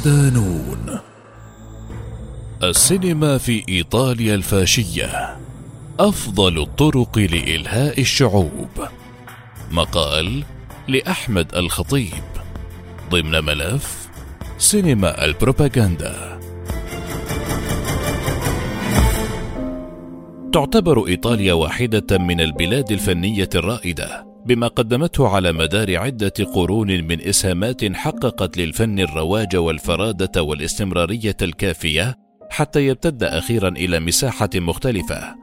صدانون السينما في إيطاليا الفاشية أفضل الطرق لإلهاء الشعوب. مقال لأحمد الخطيب. ضمن ملف سينما البروباغندا. تعتبر إيطاليا واحدة من البلاد الفنية الرائدة. بما قدمته على مدار عدة قرون من إسهامات حققت للفن الرواج والفرادة والاستمرارية الكافية حتى يمتد أخيرا إلى مساحة مختلفة.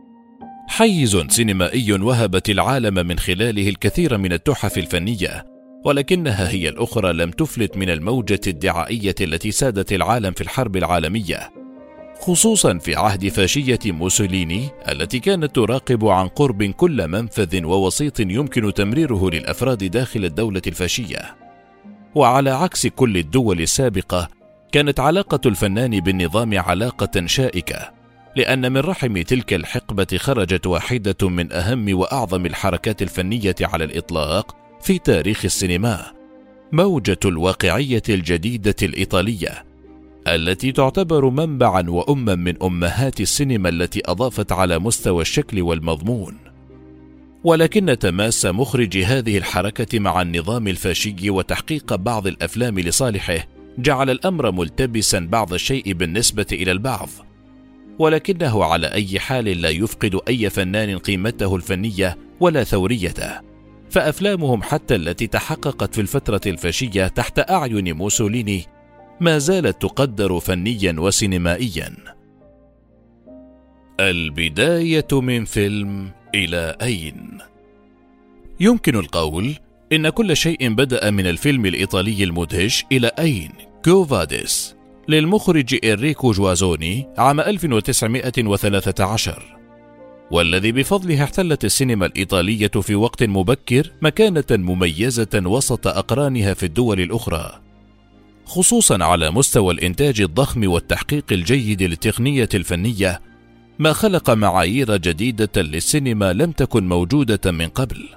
حيز سينمائي وهبت العالم من خلاله الكثير من التحف الفنية ولكنها هي الأخرى لم تفلت من الموجة الدعائية التي سادت العالم في الحرب العالمية. خصوصا في عهد فاشية موسوليني التي كانت تراقب عن قرب كل منفذ ووسيط يمكن تمريره للأفراد داخل الدولة الفاشية. وعلى عكس كل الدول السابقة كانت علاقة الفنان بالنظام علاقة شائكة لأن من رحم تلك الحقبة خرجت واحدة من أهم وأعظم الحركات الفنية على الإطلاق في تاريخ السينما موجة الواقعية الجديدة الإيطالية. التي تعتبر منبعا واما من أمهات السينما التي أضافت على مستوى الشكل والمضمون. ولكن تماس مخرج هذه الحركة مع النظام الفاشي وتحقيق بعض الأفلام لصالحه جعل الأمر ملتبسا بعض الشيء بالنسبة إلى البعض. ولكنه على أي حال لا يفقد أي فنان قيمته الفنية ولا ثوريته. فأفلامهم حتى التي تحققت في الفترة الفاشية تحت أعين موسوليني ما زالت تقدر فنيا وسينمائيا. البداية من فيلم إلى أين؟ يمكن القول إن كل شيء بدأ من الفيلم الإيطالي المدهش إلى أين؟ كوفاديس للمخرج إنريكو جوازوني عام 1913 والذي بفضله احتلت السينما الإيطالية في وقت مبكر مكانة مميزة وسط أقرانها في الدول الأخرى. خصوصا على مستوى الإنتاج الضخم والتحقيق الجيد للتقنية الفنية ما خلق معايير جديدة للسينما لم تكن موجودة من قبل.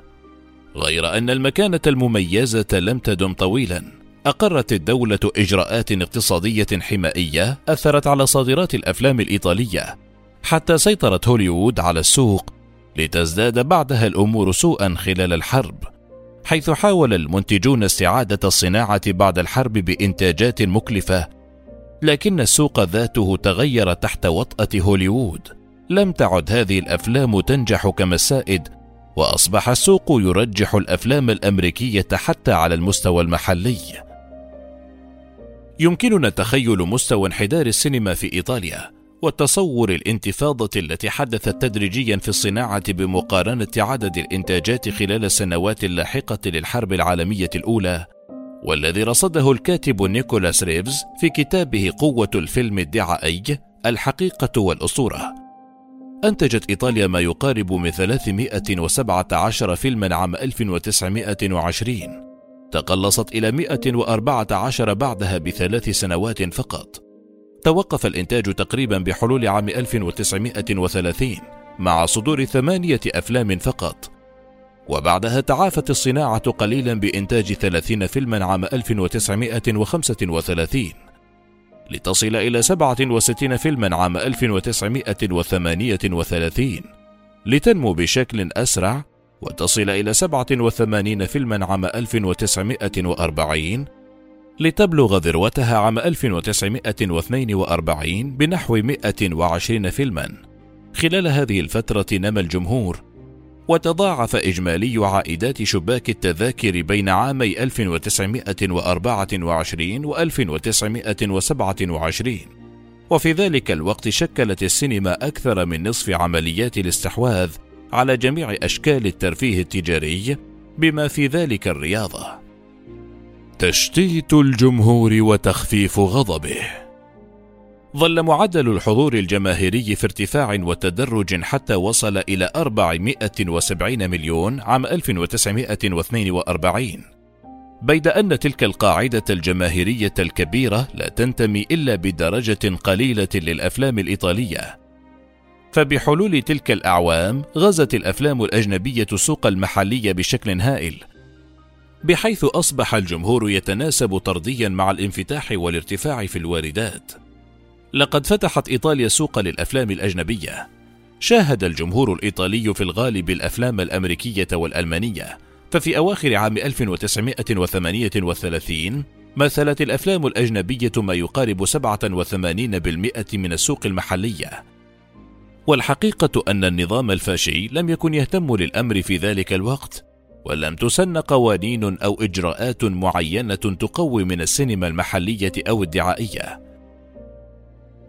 غير أن المكانة المميزة لم تدم طويلا أقرت الدولة إجراءات اقتصادية حمائية أثرت على صادرات الأفلام الإيطالية حتى سيطرت هوليوود على السوق لتزداد بعدها الأمور سوءا خلال الحرب. حيث حاول المنتجون استعادة الصناعة بعد الحرب بإنتاجات مكلفة لكن السوق ذاته تغير تحت وطأة هوليوود. لم تعد هذه الأفلام تنجح كما السائد وأصبح السوق يرجح الأفلام الأمريكية حتى على المستوى المحلي. يمكننا تخيل مستوى انحدار السينما في إيطاليا. وتصور الانتفاضة التي حدثت تدريجيا في الصناعة بمقارنة عدد الإنتاجات خلال السنوات اللاحقة للحرب العالمية الأولى والذي رصده الكاتب نيكولاس ريفز في كتابه قوة الفيلم الدعائي الحقيقة والأسطورة أنتجت إيطاليا ما يقارب من 317 فيلما عام 1920 تقلصت إلى 114 بعدها بثلاث سنوات فقط. توقف الإنتاج تقريبا بحلول عام 1930 مع صدور ثمانية أفلام فقط. وبعدها تعافت الصناعة قليلا بإنتاج 30 فيلما عام 1935 لتصل إلى 67 فيلما عام 1938 لتنمو بشكل أسرع وتصل إلى 87 فيلما عام 1940 لتبلغ ذروتها عام 1942 بنحو 120 فيلما. خلال هذه الفترة نمى الجمهور وتضاعف إجمالي عائدات شباك التذاكر بين عامي 1924 و 1927 وفي ذلك الوقت شكلت السينما أكثر من نصف عمليات الاستحواذ على جميع أشكال الترفيه التجاري بما في ذلك الرياضة. تشتيت الجمهور وتخفيف غضبه. ظل معدل الحضور الجماهيري في ارتفاع وتدرج حتى وصل إلى 470 مليون عام 1942 بيد أن تلك القاعدة الجماهيرية الكبيرة لا تنتمي إلا بدرجة قليلة للأفلام الإيطالية. فبحلول تلك الأعوام غزت الأفلام الأجنبية السوق المحلي بشكل هائل. بحيث أصبح الجمهور يتناسب طرديا مع الانفتاح والارتفاع في الواردات. لقد فتحت إيطاليا سوق للأفلام الأجنبية. شاهد الجمهور الإيطالي في الغالب الأفلام الأمريكية والألمانية، ففي أواخر عام 1938 مثلت الأفلام الأجنبية ما يقارب 87% من السوق المحلية. والحقيقة أن النظام الفاشي لم يكن يهتم للأمر في ذلك الوقت، ولم تسن قوانين أو إجراءات معينة تقوي من السينما المحلية أو الدعائية.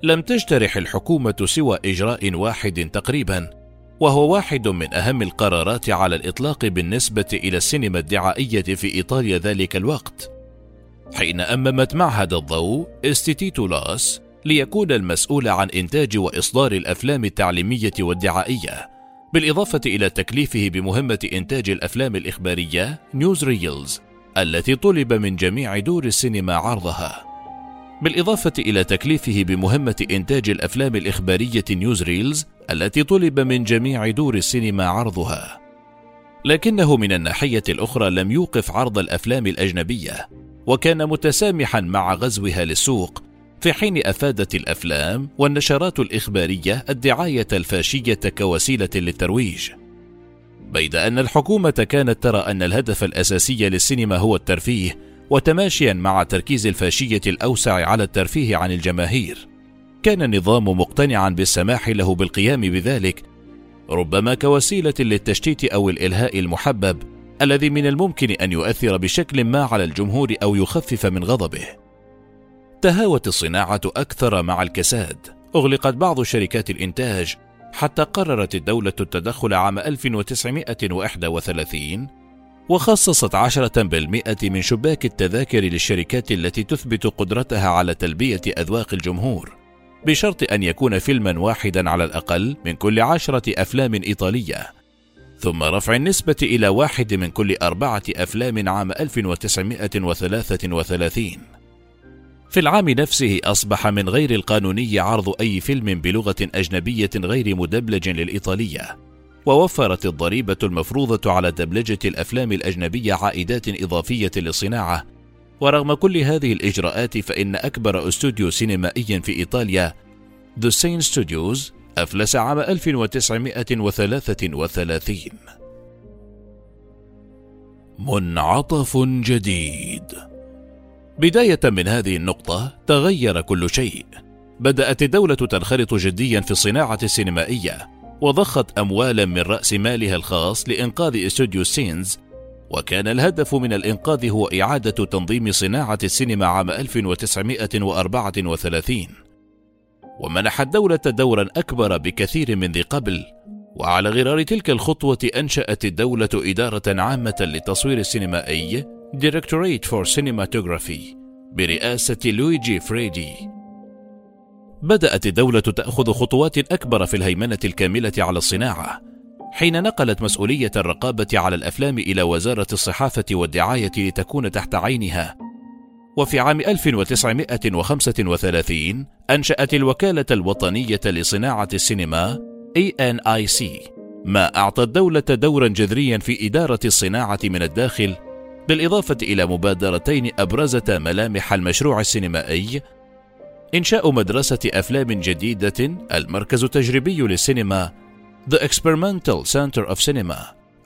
لم تجترح الحكومة سوى إجراء واحد تقريبا، وهو واحد من أهم القرارات على الإطلاق بالنسبة إلى السينما الدعائية في إيطاليا ذلك الوقت، حين أممت معهد الضوء Istituto Luce ليكون المسؤول عن إنتاج وإصدار الأفلام التعليمية والدعائية، بالإضافة إلى تكليفه بمهمة إنتاج الأفلام الإخبارية newsreels التي طلب من جميع دور السينما عرضها. بالإضافة إلى تكليفه بمهمة إنتاج الأفلام الإخبارية newsreels التي طلب من جميع دور السينما عرضها. لكنه من الناحية الأخرى لم يوقف عرض الأفلام الأجنبية، وكان متسامحا مع غزوها للسوق في حين أفادت الأفلام والنشرات الإخبارية الدعاية الفاشية كوسيلة للترويج. بيد أن الحكومة كانت ترى أن الهدف الأساسي للسينما هو الترفيه وتماشيا مع تركيز الفاشية الأوسع على الترفيه عن الجماهير. كان النظام مقتنعا بالسماح له بالقيام بذلك ربما كوسيلة للتشتيت أو الإلهاء المحبب الذي من الممكن أن يؤثر بشكل ما على الجمهور أو يخفف من غضبه. تهاوت الصناعة أكثر مع الكساد. أغلقت بعض شركات الإنتاج حتى قررت الدولة التدخل عام 1931 وخصصت عشرة بالمئة من شباك التذاكر للشركات التي تثبت قدرتها على تلبية أذواق الجمهور بشرط أن يكون فيلما واحدا على الأقل من كل عشرة أفلام إيطالية ثم رفع النسبة إلى واحد من كل أربعة أفلام عام 1933 في العام نفسه أصبح من غير القانوني عرض أي فيلم بلغة أجنبية غير مدبلج للإيطالية. ووفرت الضريبة المفروضة على دبلجة الأفلام الأجنبية عائدات إضافية للصناعة. ورغم كل هذه الإجراءات فإن أكبر أستوديو سينمائي في إيطاليا The Sane Studios أفلس عام 1933 منعطف جديد. بداية من هذه النقطة تغير كل شيء. بدأت الدولة تنخرط جديا في الصناعة السينمائية وضخت أموالا من رأس مالها الخاص لإنقاذ استوديو سينز وكان الهدف من الإنقاذ هو إعادة تنظيم صناعة السينما عام 1934 ومنح الدولة دورا أكبر بكثير من ذي قبل وعلى غرار تلك الخطوة أنشأت الدولة إدارة عامة للتصوير السينمائي Directorate for Cinematography برئاسة لويجي فريدي. بدأت الدولة تأخذ خطوات أكبر في الهيمنة الكاملة على الصناعة حين نقلت مسؤولية الرقابة على الأفلام إلى وزارة الصحافة والدعاية لتكون تحت عينها. وفي عام 1935 أنشأت الوكالة الوطنية لصناعة السينما ANIC ما أعطى الدولة دورا جذريا في إدارة الصناعة من الداخل بالإضافة إلى مبادرتين أبرزتا ملامح المشروع السينمائي إنشاء مدرسة أفلام جديدة المركز التجريبي للسينما The Experimental Center of Cinema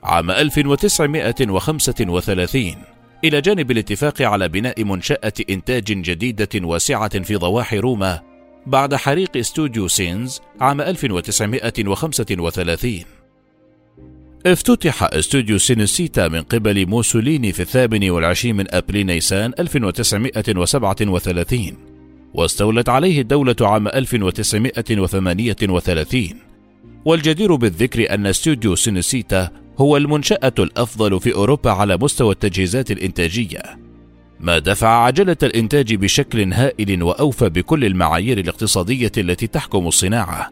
عام 1935 إلى جانب الاتفاق على بناء منشأة إنتاج جديدة واسعة في ضواحي روما بعد حريق استوديو سينز عام 1935 افتتح استوديو سينوسيتا من قبل موسوليني في الثامن والعشرين من أبريل نيسان 1937 واستولت عليه الدولة عام 1938 والجدير بالذكر أن استوديو سينوسيتا هو المنشأة الأفضل في أوروبا على مستوى التجهيزات الإنتاجية ما دفع عجلة الإنتاج بشكل هائل وأوفى بكل المعايير الاقتصادية التي تحكم الصناعة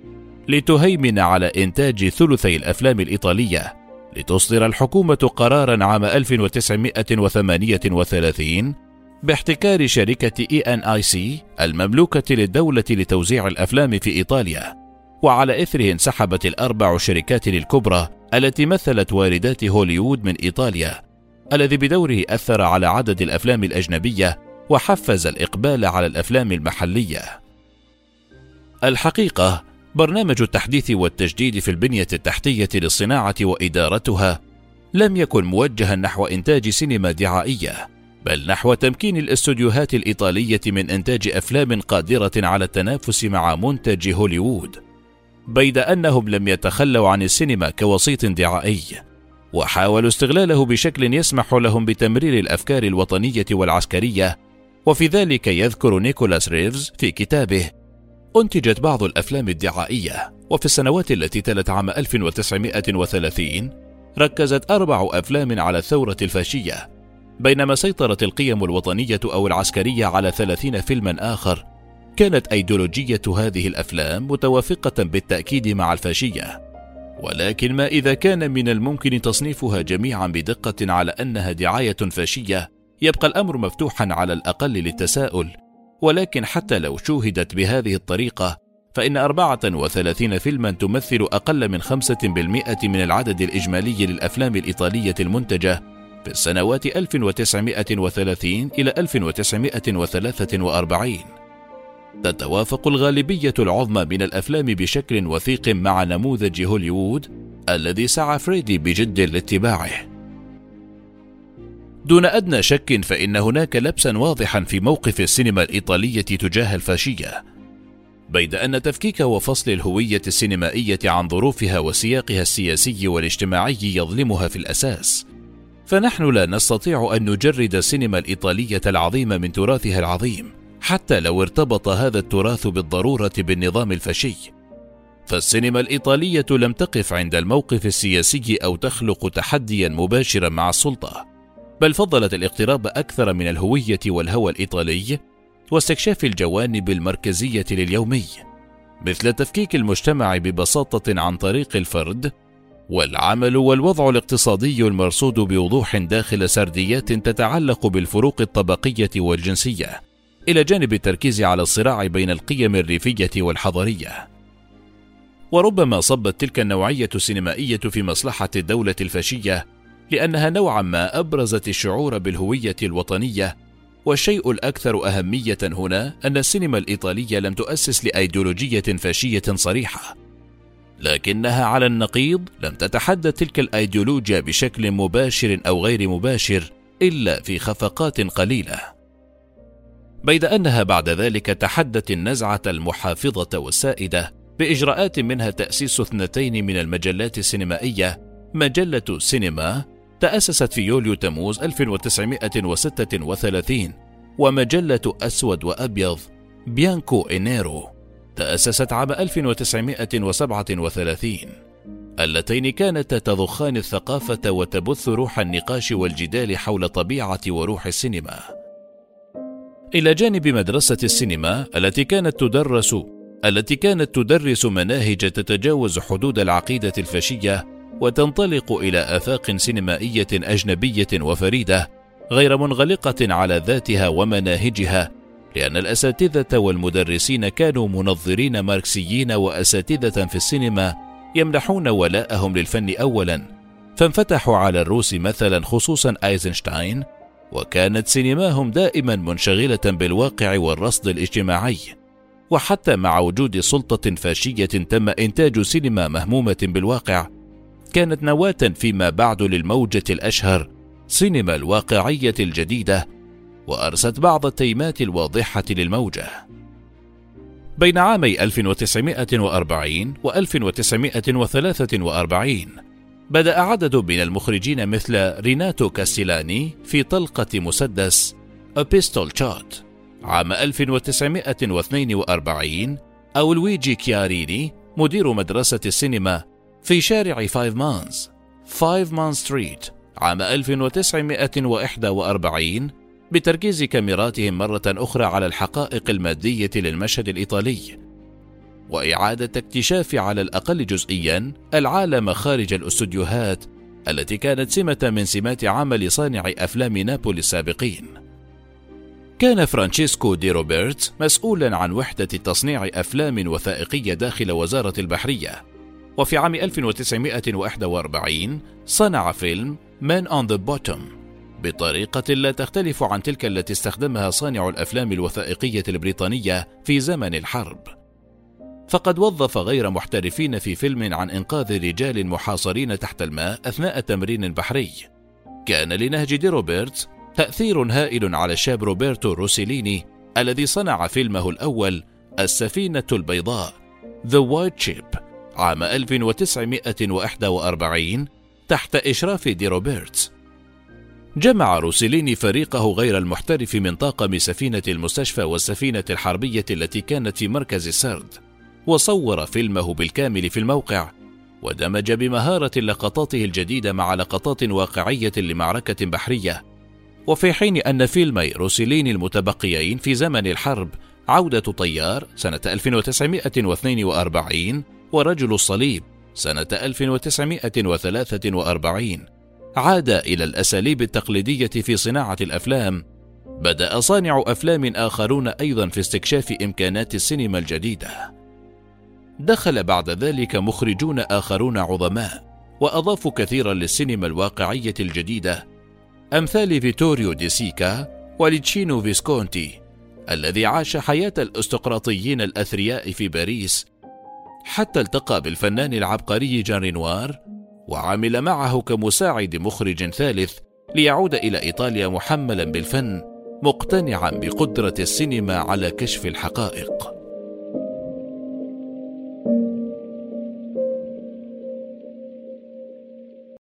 لتهيمن على إنتاج ثلثي الأفلام الإيطالية لتصدر الحكومة قرارا عام 1938 باحتكار شركة ENIC المملوكة للدولة لتوزيع الأفلام في إيطاليا وعلى إثره انسحبت الأربع شركات الكبرى التي مثلت واردات هوليوود من إيطاليا الذي بدوره أثر على عدد الأفلام الأجنبية وحفز الإقبال على الأفلام المحلية. الحقيقة برنامج التحديث والتجديد في البنية التحتية للصناعة وإدارتها لم يكن موجها نحو إنتاج سينما دعائية، بل نحو تمكين الاستوديوهات الإيطالية من إنتاج أفلام قادرة على التنافس مع منتج هوليوود، بيد أنهم لم يتخلوا عن السينما كوسيط دعائي، وحاولوا استغلاله بشكل يسمح لهم بتمرير الأفكار الوطنية والعسكرية، وفي ذلك يذكر نيكولاس ريفز في كتابه أنتجت بعض الأفلام الدعائية وفي السنوات التي تلت عام 1930 ركزت أربع أفلام على الثورة الفاشية بينما سيطرت القيم الوطنية أو العسكرية على ثلاثين فيلما آخر. كانت أيديولوجية هذه الأفلام متوافقة بالتأكيد مع الفاشية. ولكن ما إذا كان من الممكن تصنيفها جميعا بدقة على أنها دعاية فاشية يبقى الأمر مفتوحا على الأقل للتساؤل. ولكن حتى لو شوهدت بهذه الطريقة فإن 34 فيلما تمثل أقل من 5% من العدد الإجمالي للأفلام الإيطالية المنتجة في السنوات 1930 إلى 1943 تتوافق الغالبية العظمى من الأفلام بشكل وثيق مع نموذج هوليوود الذي سعى فريدي بجد لاتباعه. دون أدنى شك فإن هناك لبسا واضحا في موقف السينما الإيطالية تجاه الفاشية. بيد أن تفكيك وفصل الهوية السينمائية عن ظروفها وسياقها السياسي والاجتماعي يظلمها في الأساس. فنحن لا نستطيع أن نجرد السينما الإيطالية العظيمة من تراثها العظيم حتى لو ارتبط هذا التراث بالضرورة بالنظام الفاشي. فالسينما الإيطالية لم تقف عند الموقف السياسي أو تخلق تحديا مباشرا مع السلطة. بل فضلت الاقتراب أكثر من الهوية والهوى الإيطالي واستكشاف الجوانب المركزية لليومي مثل تفكيك المجتمع ببساطة عن طريق الفرد والعمل والوضع الاقتصادي المرصود بوضوح داخل سرديات تتعلق بالفروق الطبقية والجنسية إلى جانب التركيز على الصراع بين القيم الريفية والحضرية وربما صبت تلك النوعية السينمائية في مصلحة الدولة الفاشية لأنها نوعا ما أبرزت الشعور بالهوية الوطنية والشيء الأكثر أهمية هنا أن السينما الإيطالية لم تؤسس لأيديولوجية فاشية صريحة. لكنها على النقيض لم تتحدى تلك الأيديولوجيا بشكل مباشر أو غير مباشر إلا في خفقات قليلة. بيد أنها بعد ذلك تحدت النزعة المحافظة والسائدة بإجراءات منها تأسيس اثنتين من المجلات السينمائية مجلة سينما تأسست في يوليو تموز 1936 ومجلة أسود وأبيض Bianco e Nero تأسست عام 1937 اللتين كانتا تضخان الثقافة وتبث روح النقاش والجدال حول طبيعة وروح السينما. إلى جانب مدرسة السينما التي كانت تدرس التي كانت تدرس مناهج تتجاوز حدود العقيدة الفاشية وتنطلق إلى آفاق سينمائية أجنبية وفريدة غير منغلقة على ذاتها ومناهجها لأن الأساتذة والمدرسين كانوا منظرين ماركسيين وأساتذة في السينما يمنحون ولاءهم للفن اولا. فانفتحوا على الروس مثلا خصوصا أيزنشتاين وكانت سينماهم دائما منشغلة بالواقع والرصد الاجتماعي. وحتى مع وجود سلطة فاشية تم إنتاج سينما مهمومة بالواقع كانت نواة فيما بعد للموجة الأشهر سينما الواقعية الجديدة وأرست بعض التيمات الواضحة للموجة. بين عامي 1940 و 1943 بدأ عدد من المخرجين مثل ريناتو كاستيلاني في طلقة مسدس A Pistol Shot عام 1942 أو لويجي كياريني مدير مدرسة السينما في شارع Five Moons Five Moon Street عام 1941 بتركيز كاميراتهم مرة أخرى على الحقائق المادية للمشهد الإيطالي. وإعادة اكتشاف على الأقل جزئيا العالم خارج الأستوديوهات التي كانت سمة من سمات عمل صانعي أفلام نابولي السابقين. كان فرانشيسكو دي روبرت مسؤولا عن وحدة تصنيع أفلام وثائقية داخل وزارة البحرية. وفي عام 1941 صنع فيلم Man on the Bottom بطريقة لا تختلف عن تلك التي استخدمها صانع الأفلام الوثائقية البريطانية في زمن الحرب. فقد وظف غير محترفين في فيلم عن إنقاذ رجال محاصرين تحت الماء أثناء تمرين بحري. كان لنهج دي روبرتس تأثير هائل على الشاب روبرتو روسيليني الذي صنع فيلمه الأول السفينة البيضاء The White Ship عام 1941 تحت إشراف دي روبرتس. جمع روسيليني فريقه غير المحترف من طاقم سفينة المستشفى والسفينة الحربية التي كانت في مركز السرد وصور فيلمه بالكامل في الموقع ودمج بمهارة لقطاته الجديدة مع لقطات واقعية لمعركة بحرية. وفي حين أن فيلمي روسيليني المتبقيين في زمن الحرب عودة طيار سنة 1942 ورجل الصليب سنة 1943 عاد إلى الأساليب التقليدية في صناعة الأفلام بدأ صانع أفلام آخرون أيضا في استكشاف إمكانات السينما الجديدة. دخل بعد ذلك مخرجون آخرون عظماء وأضافوا كثيرا للسينما الواقعية الجديدة أمثال فيتوريو دي سيكا ولوتشينو فيسكونتي الذي عاش حياة الأرستقراطيين الأثرياء في باريس حتى التقى بالفنان العبقري جان رينوار وعمل معه كمساعد مخرج ثالث ليعود إلى إيطاليا محملا بالفن مقتنعا بقدرة السينما على كشف الحقائق.